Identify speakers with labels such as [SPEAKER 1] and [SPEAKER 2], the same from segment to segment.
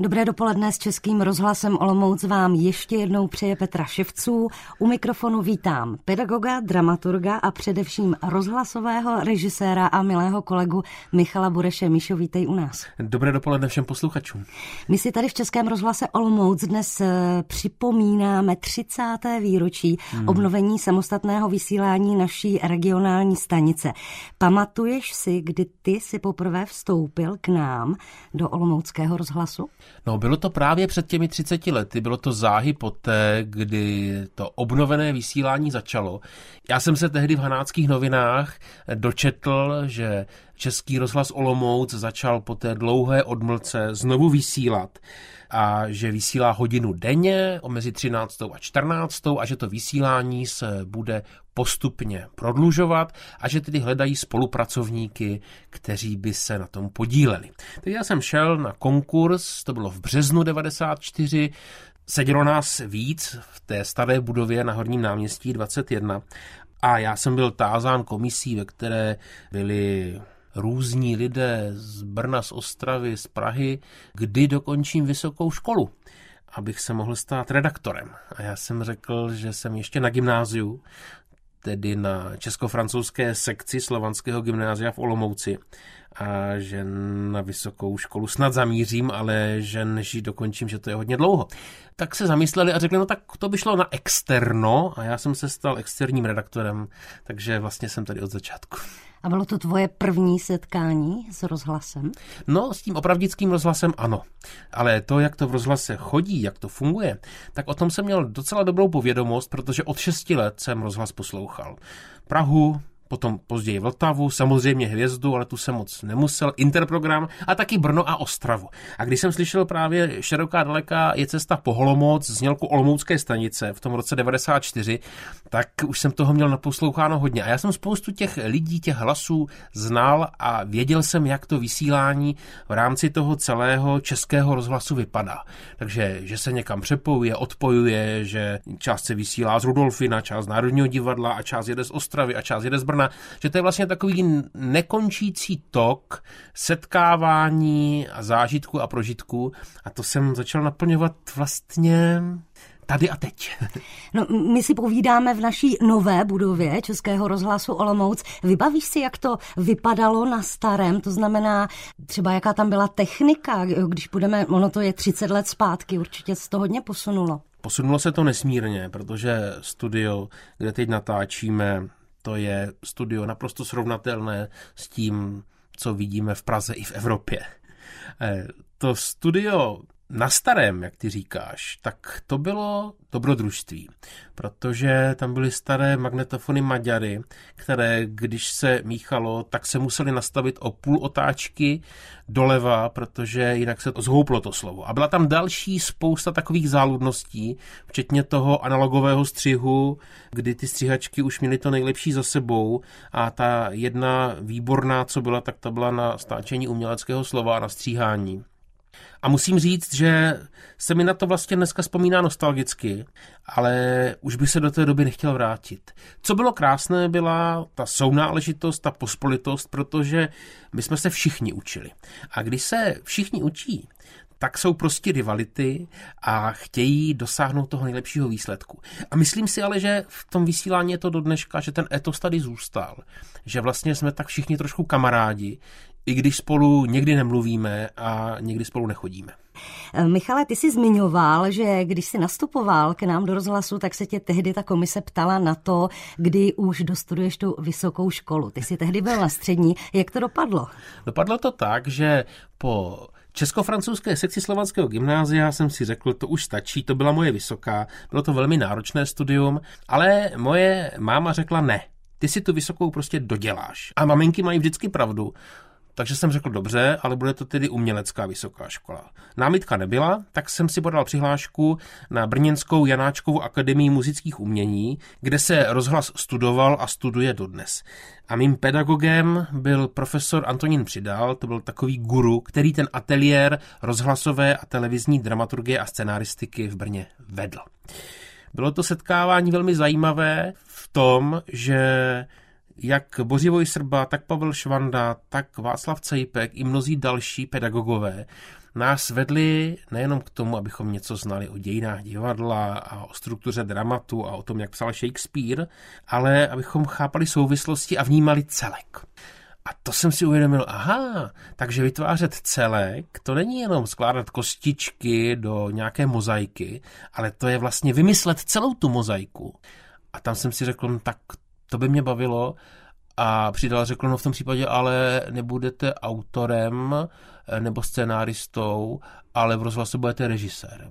[SPEAKER 1] Dobré dopoledne s Českým rozhlasem Olomouc vám ještě jednou přeje Petra Ševců. U mikrofonu vítám pedagoga, dramaturga a především rozhlasového režiséra a milého kolegu Michala Bureše. Mišo, vítej u nás.
[SPEAKER 2] Dobré dopoledne všem posluchačům.
[SPEAKER 1] My si tady v Českém rozhlase Olomouc dnes eh, připomínáme 30. výročí hmm. obnovení samostatného vysílání naší regionální stanice. Pamatuješ si, kdy ty si poprvé vstoupil k nám do Olomouckého rozhlasu?
[SPEAKER 2] No, bylo to právě před těmi 30 lety, bylo to záhy poté, kdy to obnovené vysílání začalo. Já jsem se tehdy v Hanáckých novinách dočetl, že Český rozhlas Olomouc začal po té dlouhé odmlce znovu vysílat a že vysílá hodinu denně mezi 13. a 14. a že to vysílání se bude postupně prodlužovat a že tedy hledají spolupracovníky, kteří by se na tom podíleli. Tak já jsem šel na konkurs, to bylo v březnu 94, sedělo nás víc v té staré budově na Horním náměstí 21 a já jsem byl tázán komisí, ve které byli různí lidé z Brna, z Ostravy, z Prahy, kdy dokončím vysokou školu abych se mohl stát redaktorem. A já jsem řekl, že jsem ještě na gymnáziu, tedy na česko-francouzské sekci slovanského gymnázia v Olomouci a že na vysokou školu snad zamířím, ale že než ji dokončím, že to je hodně dlouho. Tak se zamysleli a řekli, no tak to by šlo na externo a já jsem se stal externím redaktorem, takže vlastně jsem tady od začátku.
[SPEAKER 1] A bylo to tvoje první setkání s rozhlasem?
[SPEAKER 2] No, s tím opravdickým rozhlasem ano. Ale to, jak to v rozhlase chodí, jak to funguje, tak o tom jsem měl docela dobrou povědomost, protože od 6 let jsem rozhlas poslouchal. Prahu, potom později Vltavu, samozřejmě Hvězdu, ale tu jsem moc nemusel, Interprogram a taky Brno a Ostravu. A když jsem slyšel právě Široká daleká je cesta po Holomoc znělku Olomoucké stanice v tom roce 94, tak už jsem toho měl naposloucháno hodně. A já jsem spoustu těch lidí, těch hlasů znal a věděl jsem, jak to vysílání v rámci toho celého českého rozhlasu vypadá. Takže, že se někam přepojuje, odpojuje, že část se vysílá z Rudolfina, část Národního divadla a část jede z Ostravy a část jede z Brna Brna, že to je vlastně takový nekončící tok setkávání a zážitků a prožitků a to jsem začal naplňovat vlastně tady a teď.
[SPEAKER 1] No, my si povídáme v naší nové budově Českého rozhlasu Olomouc. Vybavíš si, jak to vypadalo na starém? To znamená třeba, jaká tam byla technika, když budeme, ono to je 30 let zpátky, určitě se to hodně posunulo.
[SPEAKER 2] Posunulo se to nesmírně, protože studio, kde teď natáčíme, to je studio naprosto srovnatelné s tím, co vidíme v Praze i v Evropě. Eh, to studio na starém, jak ty říkáš, tak to bylo dobrodružství, protože tam byly staré magnetofony Maďary, které, když se míchalo, tak se museli nastavit o půl otáčky doleva, protože jinak se to zhouplo to slovo. A byla tam další spousta takových záludností, včetně toho analogového střihu, kdy ty střihačky už měly to nejlepší za sebou a ta jedna výborná, co byla, tak ta byla na stáčení uměleckého slova a na stříhání. A musím říct, že se mi na to vlastně dneska vzpomíná nostalgicky, ale už by se do té doby nechtěl vrátit. Co bylo krásné, byla ta sounáležitost, ta pospolitost, protože my jsme se všichni učili. A když se všichni učí, tak jsou prostě rivality a chtějí dosáhnout toho nejlepšího výsledku. A myslím si ale, že v tom vysílání je to do dneška, že ten etos tady zůstal. Že vlastně jsme tak všichni trošku kamarádi, i když spolu někdy nemluvíme a někdy spolu nechodíme.
[SPEAKER 1] Eh, Michale, ty jsi zmiňoval, že když jsi nastupoval k nám do rozhlasu, tak se tě tehdy ta komise ptala na to, kdy už dostuduješ tu vysokou školu. Ty jsi tehdy byl na střední. Jak to dopadlo?
[SPEAKER 2] Dopadlo to tak, že po Česko-francouzské sekci slovanského gymnázia jsem si řekl, to už stačí, to byla moje vysoká, bylo to velmi náročné studium, ale moje máma řekla ne, ty si tu vysokou prostě doděláš. A maminky mají vždycky pravdu. Takže jsem řekl, dobře, ale bude to tedy umělecká vysoká škola. Námitka nebyla, tak jsem si podal přihlášku na Brněnskou Janáčkovou akademii muzických umění, kde se rozhlas studoval a studuje dodnes. A mým pedagogem byl profesor Antonín Přidal, to byl takový guru, který ten ateliér rozhlasové a televizní dramaturgie a scenaristiky v Brně vedl. Bylo to setkávání velmi zajímavé v tom, že jak Bořivoj Srba, tak Pavel Švanda, tak Václav Cejpek i mnozí další pedagogové nás vedli nejenom k tomu, abychom něco znali o dějinách divadla a o struktuře dramatu a o tom, jak psal Shakespeare, ale abychom chápali souvislosti a vnímali celek. A to jsem si uvědomil, aha, takže vytvářet celek, to není jenom skládat kostičky do nějaké mozaiky, ale to je vlastně vymyslet celou tu mozaiku. A tam jsem si řekl, no, tak to by mě bavilo a přidal řekl, no v tom případě ale nebudete autorem eh, nebo scénáristou, ale v rozhlase budete režisérem.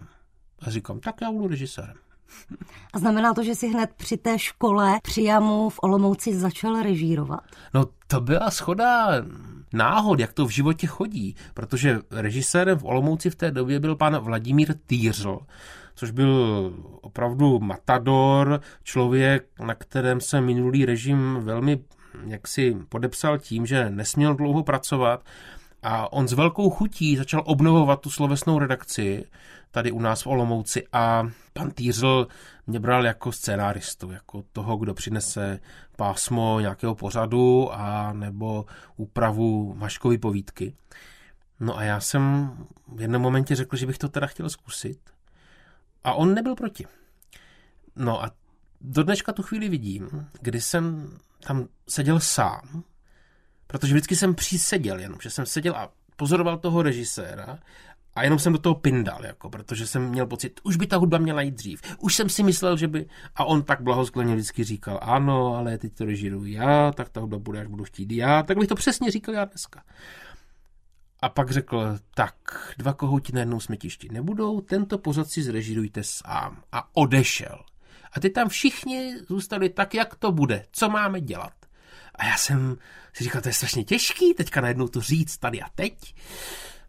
[SPEAKER 2] A říkám, tak já budu režisérem.
[SPEAKER 1] A znamená to, že si hned při té škole při Jamu v Olomouci začal režírovat?
[SPEAKER 2] No to byla schoda náhod, jak to v životě chodí, protože režisérem v Olomouci v té době byl pan Vladimír Týřl, což byl opravdu matador, člověk, na kterém se minulý režim velmi jak si podepsal tím, že nesměl dlouho pracovat a on s velkou chutí začal obnovovat tu slovesnou redakci tady u nás v Olomouci a pan Týřl mě bral jako scénáristu, jako toho, kdo přinese pásmo nějakého pořadu a nebo úpravu Maškovy povídky. No a já jsem v jednom momentě řekl, že bych to teda chtěl zkusit. A on nebyl proti. No a do dneška tu chvíli vidím, kdy jsem tam seděl sám, protože vždycky jsem příseděl jenom, že jsem seděl a pozoroval toho režiséra a jenom jsem do toho pindal, jako, protože jsem měl pocit, už by ta hudba měla jít dřív. Už jsem si myslel, že by... A on tak blahoskleně vždycky říkal, ano, ale teď to režíruji já, tak ta hudba bude, až budu chtít já. Tak bych to přesně říkal já dneska. A pak řekl, tak dva kohouti na jednou smetišti nebudou, tento pořad si zrežírujte sám. A odešel. A ty tam všichni zůstali tak, jak to bude, co máme dělat. A já jsem si říkal, to je strašně těžký, teďka najednou to říct tady a teď.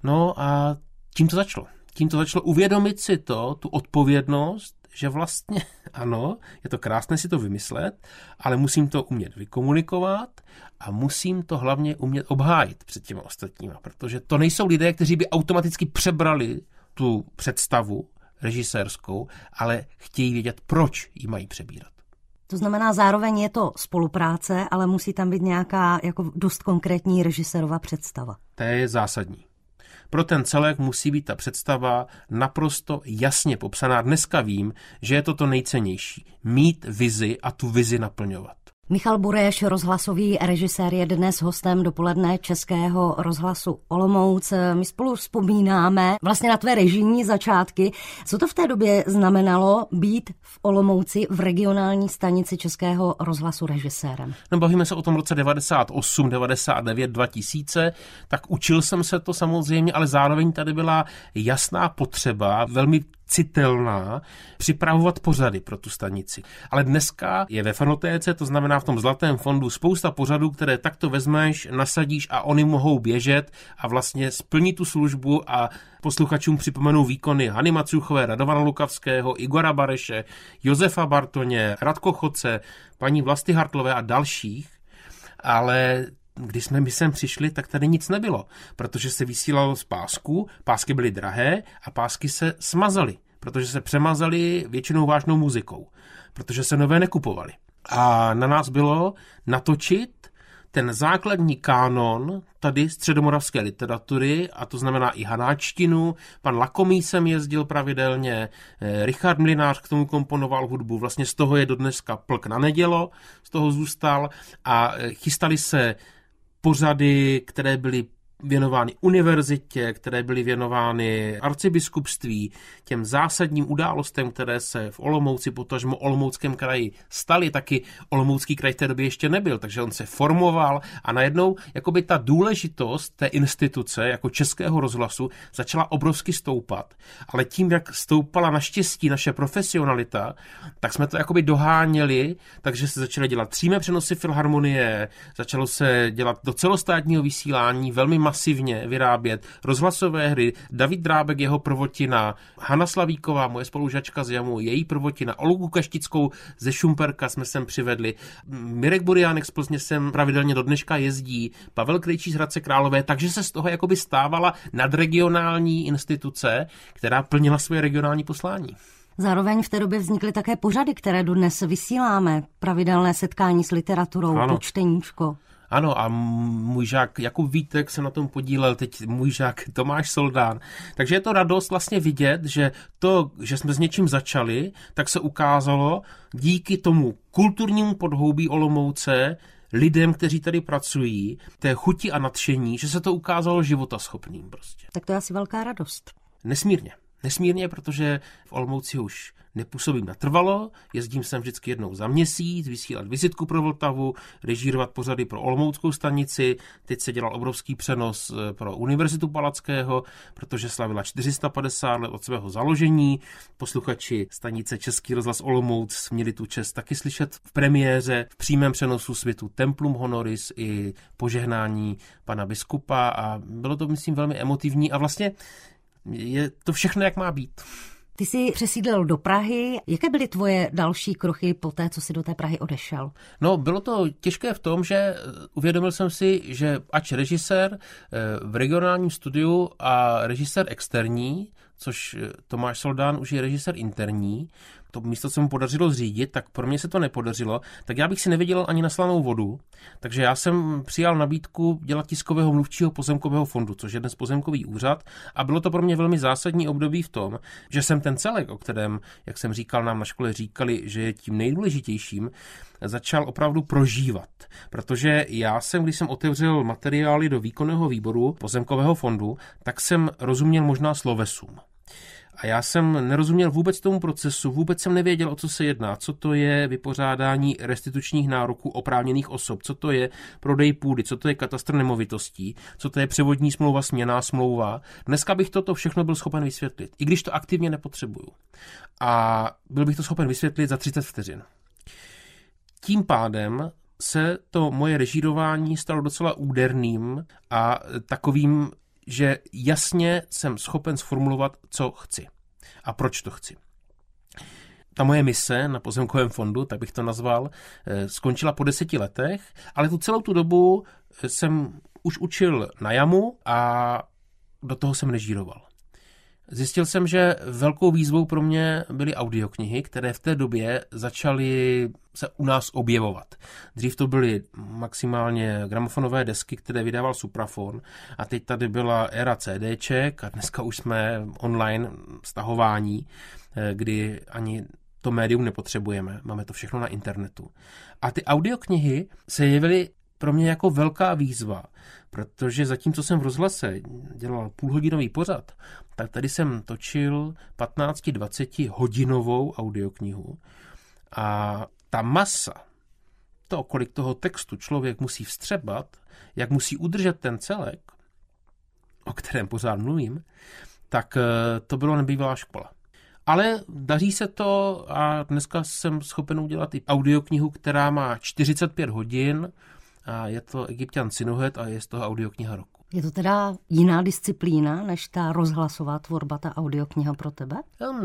[SPEAKER 2] No a tím to začalo. Tím to začalo uvědomit si to, tu odpovědnost, že vlastně ano, je to krásné si to vymyslet, ale musím to umět vykomunikovat a musím to hlavně umět obhájit před těmi ostatními, protože to nejsou lidé, kteří by automaticky přebrali tu představu režisérskou, ale chtějí vědět, proč ji mají přebírat.
[SPEAKER 1] To znamená, zároveň je to spolupráce, ale musí tam být nějaká jako dost konkrétní režisérová představa.
[SPEAKER 2] To je zásadní. Pro ten celek musí být ta představa naprosto jasně popsaná. Dneska vím, že je to to nejcennější. Mít vizi a tu vizi naplňovat.
[SPEAKER 1] Michal Bureš, rozhlasový režisér, je dnes hostem dopoledne Českého rozhlasu Olomouc. My spolu vzpomínáme vlastně na tvé režijní začátky. Co to v té době znamenalo být v Olomouci v regionální stanici Českého rozhlasu režisérem?
[SPEAKER 2] No, bavíme se o tom roce 98, 99, 2000, tak učil jsem se to samozřejmě, ale zároveň tady byla jasná potřeba, velmi citelná, připravovat pořady pro tu stanici. Ale dneska je ve fanotéce, to znamená v tom zlatém fondu, spousta pořadů, které takto vezmeš, nasadíš a oni mohou běžet a vlastně splnit tu službu a posluchačům připomenou výkony Hany Macuchové, Radovana Lukavského, Igora Bareše, Josefa Bartoně, Radko Choce, paní Vlasty Hartlové a dalších, ale když jsme my sem přišli, tak tady nic nebylo, protože se vysílalo z pásku, pásky byly drahé a pásky se smazaly, protože se přemazaly většinou vážnou muzikou, protože se nové nekupovaly. A na nás bylo natočit ten základní kánon tady středomoravské literatury, a to znamená i hanáčtinu, pan Lakomý sem jezdil pravidelně, eh, Richard Mlinář k tomu komponoval hudbu, vlastně z toho je do dneska plk na nedělo, z toho zůstal. A eh, chystali se pořady, které byly věnovány univerzitě, které byly věnovány arcibiskupství, těm zásadním událostem, které se v Olomouci, potažmo Olomouckém kraji staly, taky Olomoucký kraj v té době ještě nebyl, takže on se formoval a najednou jakoby ta důležitost té instituce jako českého rozhlasu začala obrovsky stoupat. Ale tím, jak stoupala naštěstí naše profesionalita, tak jsme to jakoby doháněli, takže se začaly dělat přímé přenosy filharmonie, začalo se dělat do celostátního vysílání velmi masivně vyrábět rozhlasové hry. David Drábek, jeho prvotina, Hanna Slavíková, moje spolužačka z Jamu, její prvotina, Olgu Kaštickou ze Šumperka jsme sem přivedli, Mirek Buriánek z Plzně sem pravidelně do dneška jezdí, Pavel Krejčí z Hradce Králové, takže se z toho jakoby stávala nadregionální instituce, která plnila své regionální poslání.
[SPEAKER 1] Zároveň v té době vznikly také pořady, které dnes vysíláme. Pravidelné setkání s literaturou, ano. čteníčko.
[SPEAKER 2] Ano, a můj žák Jakub Vítek se na tom podílel, teď můj žák Tomáš Soldán. Takže je to radost vlastně vidět, že to, že jsme s něčím začali, tak se ukázalo díky tomu kulturnímu podhoubí Olomouce, lidem, kteří tady pracují, té chuti a nadšení, že se to ukázalo životaschopným prostě.
[SPEAKER 1] Tak to je asi velká radost.
[SPEAKER 2] Nesmírně. Nesmírně, protože v Olomouci už nepůsobím natrvalo, jezdím sem vždycky jednou za měsíc, vysílat vizitku pro Vltavu, režírovat pořady pro Olomouckou stanici, teď se dělal obrovský přenos eh, pro Univerzitu Palackého, protože slavila 450 let od svého založení. Posluchači stanice Český rozhlas Olomouc měli tu čest taky slyšet v premiéře, v přímém přenosu světu Templum Honoris i požehnání pana biskupa a bylo to, myslím, velmi emotivní a vlastně je to všechno, jak má být.
[SPEAKER 1] Ty jsi přesídlil do Prahy. Jaké byly tvoje další krochy po té, co jsi do té Prahy odešel?
[SPEAKER 2] No, bylo to těžké v tom, že eh, uvědomil jsem si, že ač režisér eh, v regionálním studiu a režisér externí, což eh, Tomáš Soldán už je režisér interní, to místo se mu podařilo zřídit, tak pro mě se to nepodařilo, tak já bych si nevěděl ani na slanou vodu, takže já jsem přijal nabídku dělat tiskového mluvčího pozemkového fondu, což je dnes pozemkový úřad a bylo to pro mě velmi zásadní období v tom, že jsem ten celek, o kterém, jak jsem říkal, nám na škole říkali, že je tím nejdůležitějším, začal opravdu prožívat. Protože já jsem, když jsem otevřel materiály do výkonného výboru pozemkového fondu, tak jsem rozuměl možná slovesům. A já jsem nerozuměl vůbec tomu procesu, vůbec jsem nevěděl, o co se jedná, co to je vypořádání restitučních nároků oprávněných osob, co to je prodej půdy, co to je katastr nemovitostí, co to je převodní smlouva, směná smlouva. Dneska bych toto všechno byl schopen vysvětlit, i když to aktivně nepotřebuju. A byl bych to schopen vysvětlit za 30 vteřin. Tím pádem se to moje režírování stalo docela úderným a takovým že jasně jsem schopen sformulovat, co chci a proč to chci. Ta moje mise na pozemkovém fondu, tak bych to nazval, eh, skončila po deseti letech, ale tu celou tu dobu jsem už učil na jamu a do toho jsem nežíroval. Zjistil jsem, že velkou výzvou pro mě byly audioknihy, které v té době začaly se u nás objevovat. Dřív to byly maximálně gramofonové desky, které vydával Suprafon a teď tady byla éra CDček a dneska už jsme online stahování, eh, kdy ani to médium nepotřebujeme, máme to všechno na internetu. A ty audioknihy se jevily pro mě jako velká výzva, protože zatímco jsem v rozhlase dělal půlhodinový pořad, tak tady jsem točil 15-20 hodinovou audioknihu a ta masa, to, kolik toho textu člověk musí vstřebat, jak musí udržet ten celek, o kterém pořád mluvím, tak eh, to bylo nebývalá škola. Ale daří se to a dneska jsem schopen udělat i audioknihu, která má 45 hodin, a je to egyptian Sinuhet a je z toho audiokniha roku.
[SPEAKER 1] Je to teda jiná disciplína než ta rozhlasová tvorba, ta audiokniha pro tebe?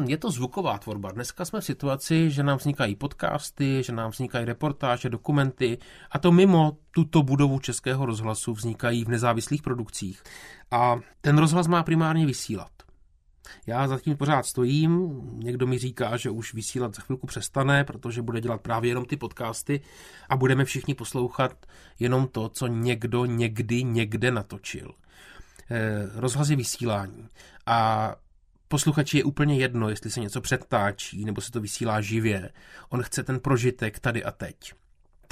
[SPEAKER 2] Je to zvuková tvorba. Dneska jsme v situaci, že nám vznikají podcasty, že nám vznikají reportáže, dokumenty a to mimo tuto budovu Českého rozhlasu vznikají v nezávislých produkcích. A ten rozhlas má primárně vysílat. Já zatím pořád stojím, někdo mi říká, že už vysílat za chvilku přestane, protože bude dělat právě jenom ty podcasty a budeme všichni poslouchat jenom to, co někdo někdy někde natočil. Eh, rozhlas je vysílání a posluchači je úplně jedno, jestli se něco předtáčí nebo se to vysílá živě. On chce ten prožitek tady a teď.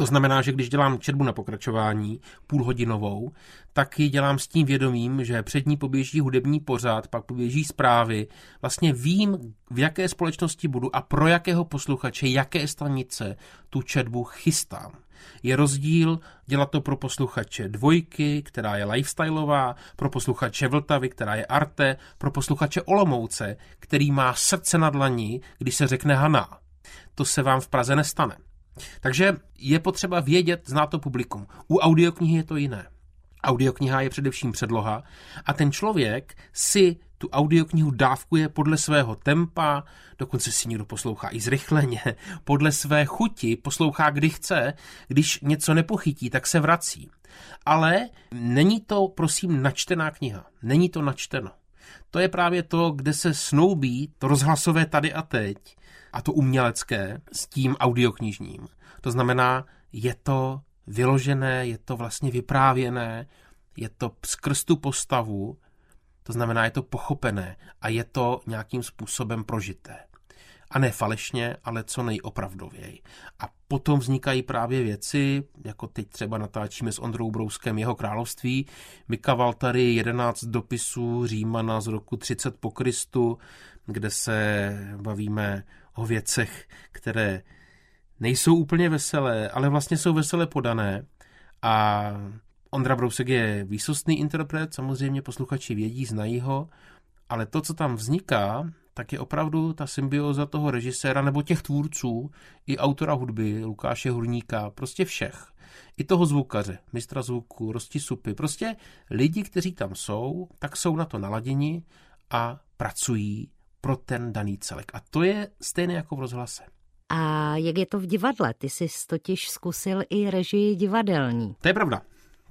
[SPEAKER 2] To znamená, že když dělám četbu na pokračování, půlhodinovou, tak ji dělám s tím vědomím, že před ní poběží hudební pořád, pak poběží zprávy. Vlastně vím, v jaké společnosti budu a pro jakého posluchače, jaké stanice tu četbu chystám. Je rozdíl dělat to pro posluchače dvojky, která je lifestyleová, pro posluchače Vltavy, která je arte, pro posluchače Olomouce, který má srdce na dlani, když se řekne Hana. To se vám v Praze nestane. Takže je potřeba vědět, znát to publikum. U audioknihy je to jiné. Audiokniha je především předloha a ten člověk si tu audioknihu dávkuje podle svého tempa, dokonce si někdo poslouchá i zrychleně, podle své chuti, poslouchá kdy chce, když něco nepochytí, tak se vrací. Ale není to, prosím, načtená kniha. Není to načteno. To je právě to, kde se snoubí to rozhlasové tady a teď a to umělecké s tím audioknižním. To znamená, je to vyložené, je to vlastně vyprávěné, je to skrz tu postavu, to znamená, je to pochopené a je to nějakým způsobem prožité. A ne falešně, ale co nejopravdověji. A potom vznikají právě věci, jako teď třeba natáčíme s Ondrou Brouskem jeho království. Mika tady 11 dopisů Římana z roku 30 po Kristu, kde se bavíme o věcech, které nejsou úplně veselé, ale vlastně jsou veselé podané. A Ondra Brousek je výsostný interpret, samozřejmě posluchači vědí, znají ho, ale to, co tam vzniká, tak je opravdu ta symbioza toho režiséra nebo těch tvůrců i autora hudby, Lukáše Hurníka, prostě všech. I toho zvukaře, mistra zvuku, Rosti Supy, prostě lidi, kteří tam jsou, tak jsou na to naladěni a pracují pro ten daný celek. A to je stejné jako v rozhlase.
[SPEAKER 1] A jak je to v divadle? Ty jsi totiž zkusil i režii divadelní.
[SPEAKER 2] To je pravda.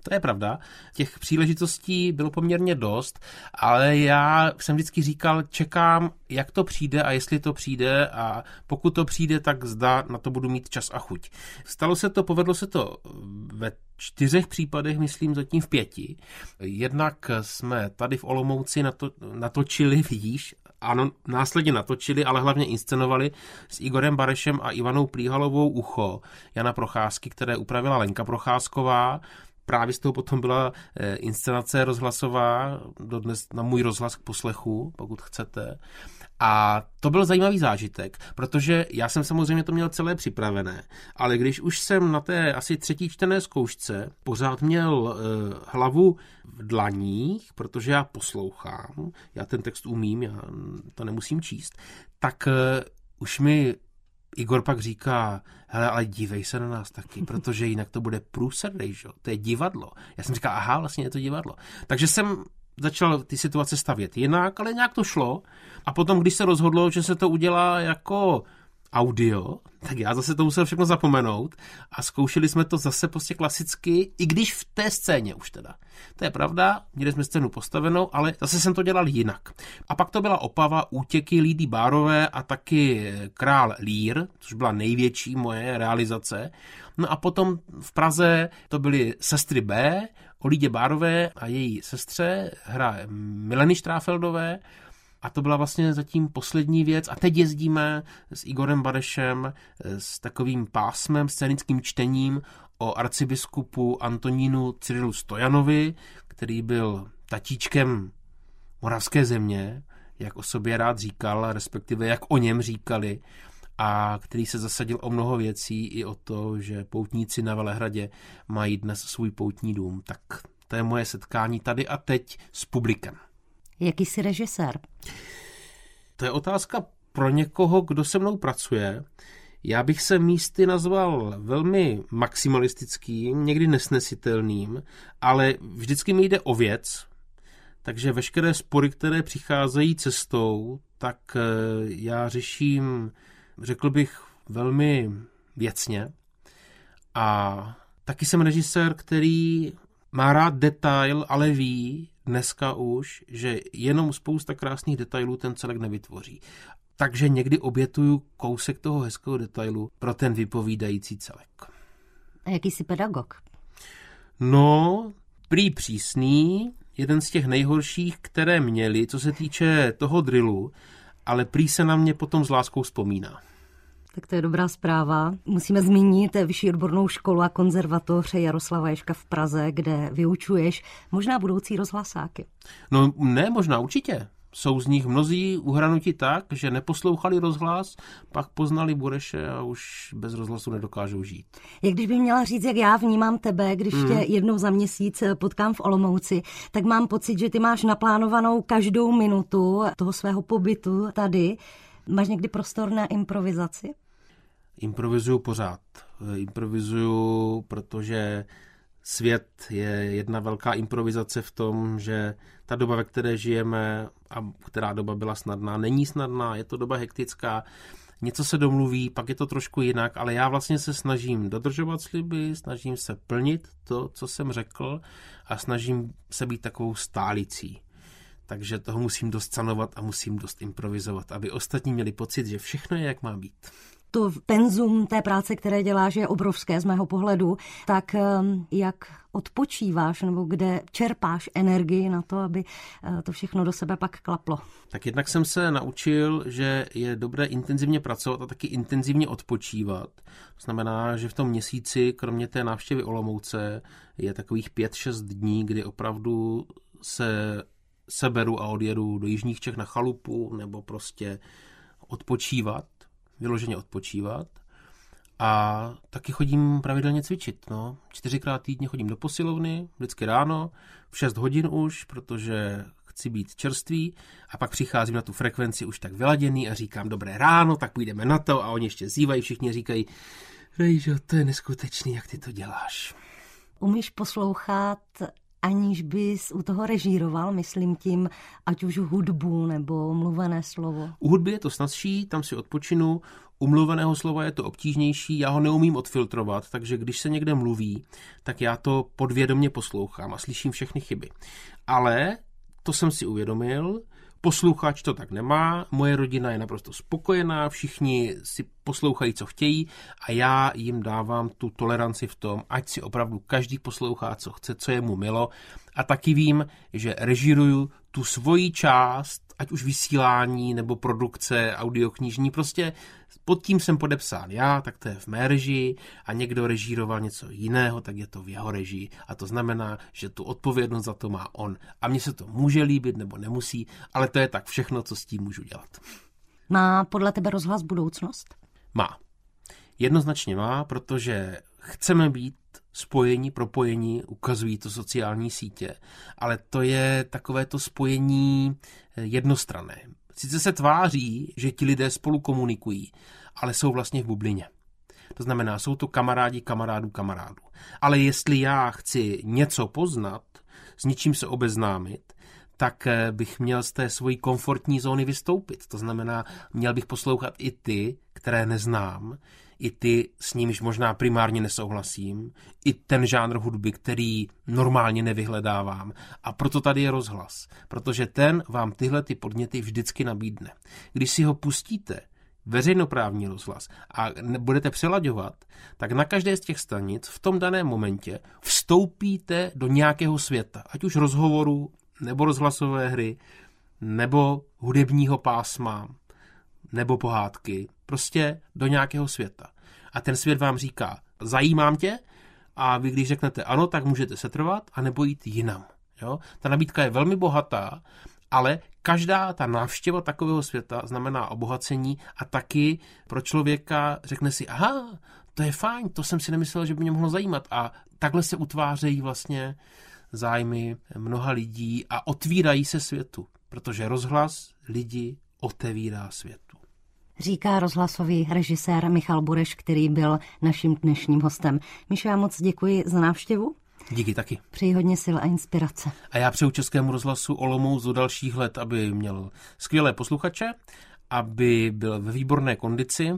[SPEAKER 2] To je pravda. Těch příležitostí bylo poměrně dost, ale já jsem vždycky říkal, čekám, jak to přijde a jestli to přijde a pokud to přijde, tak zda na to budu mít čas a chuť. Stalo se to, povedlo se to ve čtyřech případech, myslím zatím v pěti. Jednak jsme tady v Olomouci nato, natočili, vidíš, ano, následně natočili, ale hlavně inscenovali s Igorem Barešem a Ivanou Plíhalovou Ucho Jana Procházky, které upravila Lenka Procházková právě z toho potom byla eh, inscenace rozhlasová, dodnes na můj rozhlas k poslechu, pokud chcete. A to byl zajímavý zážitek, protože já jsem samozřejmě to měl celé připravené, ale když už jsem na té asi třetí čtené zkoušce pořád měl uh, hlavu v dlaních, protože já poslouchám, já ten text umím, já to nemusím číst, tak uh, už mi Igor pak říká, hele, ale dívej se na nás taky, protože jinak to bude průsrdej, že? to je divadlo. Já jsem říkal, aha, vlastně je to divadlo. Takže jsem začal ty situace stavět jinak, ale nějak to šlo. A potom, když se rozhodlo, že se to udělá jako audio, tak já zase to musel všechno zapomenout a zkoušeli jsme to zase prostě klasicky, i když v té scéně už teda. To je pravda, měli jsme scénu postavenou, ale zase jsem to dělal jinak. A pak to byla Opava, útěky Lídy Bárové a taky Král Lír, což byla největší moje realizace. No a potom v Praze to byly Sestry B, o Lídě Bárové a její sestře, hra Mileny Štráfeldové, a to byla vlastně zatím poslední věc. A teď jezdíme s Igorem Barešem s takovým pásmem, scénickým čtením o arcibiskupu Antonínu Cyrilu Stojanovi, který byl tatíčkem moravské země, jak o sobě rád říkal, respektive jak o něm říkali, a který se zasadil o mnoho věcí i o to, že poutníci na Velehradě mají dnes svůj poutní dům. Tak to je moje setkání tady a teď s publikem.
[SPEAKER 1] Jaký jsi režisér?
[SPEAKER 2] To je otázka pro někoho, kdo se mnou pracuje. Já bych se místy nazval velmi maximalistickým, někdy nesnesitelným, ale vždycky mi jde o věc, takže veškeré spory, které přicházejí cestou, tak eh, já řeším, řekl bych, velmi věcně. A taky jsem režisér, který má rád detail, ale ví, dneska už, že jenom spousta krásných detailů ten celek nevytvoří. Takže někdy obětuju kousek toho hezkého detailu pro ten vypovídající celek.
[SPEAKER 1] A jaký jsi pedagog?
[SPEAKER 2] No, prý přísný, jeden z těch nejhorších, které měli, co se týče toho drillu, ale prý se na mě potom s láskou vzpomíná.
[SPEAKER 1] Tak to je dobrá zpráva. Musíme zmínit Vyšší odbornou školu a konzervatoř Jaroslava Ješka v Praze, kde vyučuješ možná budoucí rozhlasáky.
[SPEAKER 2] No ne, možná určitě. Jsou z nich mnozí uhranuti tak, že neposlouchali rozhlas, pak poznali Bureše a už bez rozhlasu nedokážou žít.
[SPEAKER 1] Jak když bych měla říct, jak já vnímám tebe, když mm. tě jednou za měsíc potkám v Olomouci, tak mám pocit, že ty máš naplánovanou každou minutu toho svého pobytu tady. Máš někdy prostor na improvizaci?
[SPEAKER 2] Improvizuju pořád. Improvizuju, protože svět je jedna velká improvizace v tom, že ta doba, ve které žijeme a která doba byla snadná, není snadná, je to doba hektická, něco se domluví, pak je to trošku jinak, ale já vlastně se snažím dodržovat sliby, snažím se plnit to, co jsem řekl a snažím se být takovou stálicí takže toho musím dost sanovat a musím dost improvizovat, aby ostatní měli pocit, že všechno je, jak má být.
[SPEAKER 1] to penzum té práce, které děláš, je obrovské z mého pohledu, tak ehm, jak odpočíváš nebo kde čerpáš energii na to, aby eh, to všechno do sebe pak klaplo?
[SPEAKER 2] Tak jednak jsem se naučil, že je dobré intenzivně pracovat a taky intenzivně odpočívat. To znamená, že v tom měsíci, kromě té návštěvy Olomouce, je takových 5-6 dní, kdy opravdu se seberu a odjedu do Jižních Čech na chalupu nebo prostě odpočívat, vyloženě odpočívat. A taky chodím pravidelně cvičit. No. Čtyřikrát týdně chodím do posilovny, vždycky ráno, v 6 hodin už, protože chci být čerstvý a pak přicházím na tu frekvenci už tak vyladěný a říkám dobré ráno, tak půjdeme na to a oni ještě zývají, všichni říkají, Rejžo, to je neskutečný, jak ty to děláš.
[SPEAKER 1] Umíš poslouchat aniž bys u toho režíroval, myslím tím, ať už hudbu nebo mluvené slovo?
[SPEAKER 2] U hudby je to snazší, tam si odpočinu, u mluveného slova je to obtížnější, já ho neumím odfiltrovat, takže když se někde mluví, tak já to podvědomně poslouchám a slyším všechny chyby. Ale to jsem si uvědomil, Posluchač to tak nemá, moje rodina je naprosto spokojená, všichni si poslouchají, co chtějí a já jim dávám tu toleranci v tom, ať si opravdu každý poslouchá, co chce, co je mu milo. A taky vím, že režíruju tu svoji část, ať už vysílání nebo produkce audioknižní, prostě pod tím jsem podepsán já, tak to je v mé režii a někdo režíroval něco jiného, tak je to v jeho režii. A to znamená, že tu odpovědnost za to má on. A mně se to může líbit nebo nemusí, ale to je tak všechno, co s tím můžu dělat.
[SPEAKER 1] Má podle tebe rozhlas budoucnost?
[SPEAKER 2] Má. Jednoznačně má, protože chceme být spojení, propojení, ukazují to sociální sítě, ale to je takové to spojení eh, jednostrané. Sice se tváří, že ti lidé spolu komunikují, ale jsou vlastně v bublině. To znamená, jsou to kamarádi kamarádů kamarádů. Ale jestli já chci něco poznat, s něčím se obeznámit, tak eh, bych měl z té svojí komfortní zóny vystoupit. To znamená, měl bych poslouchat i ty, které neznám, i ty, s nimiž možná primárně nesouhlasím, i ten žánr hudby, který normálně nevyhledávám. A proto tady je rozhlas, protože ten vám tyhle ty podněty vždycky nabídne. Když si ho pustíte, veřejnoprávní rozhlas a budete přelaďovat, tak na každé z těch stanic v tom daném momentě vstoupíte do nějakého světa, ať už rozhovoru, nebo rozhlasové hry, nebo hudebního pásma, nebo pohádky, prostě do nějakého světa. A ten svět vám říká, zajímám tě, a vy když řeknete ano, tak můžete setrvat a nebo jít jinam. Jo? Ta nabídka je velmi bohatá, ale každá ta návštěva takového světa znamená obohacení a taky pro člověka řekne si, aha, to je fajn, to jsem si nemyslel, že by mě mohlo zajímat. A takhle se utvářejí vlastně zájmy mnoha lidí a otvírají se světu, protože rozhlas lidi otevírá světu.
[SPEAKER 1] Říká rozhlasový režisér Michal Bureš, který byl naším dnešním hostem. Mišo, já moc děkuji za návštěvu.
[SPEAKER 2] Díky taky.
[SPEAKER 1] Přeji hodně sil a inspirace.
[SPEAKER 2] A já přeju Českému rozhlasu Olomouc do dalších let, aby měl skvělé posluchače, aby byl ve výborné kondici,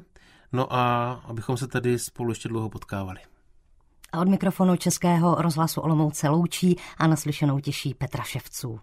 [SPEAKER 2] no a abychom se tady spolu ještě dlouho potkávali.
[SPEAKER 1] A od mikrofonu Českého rozhlasu Olomouce loučí a naslyšenou těší Petra Ševců.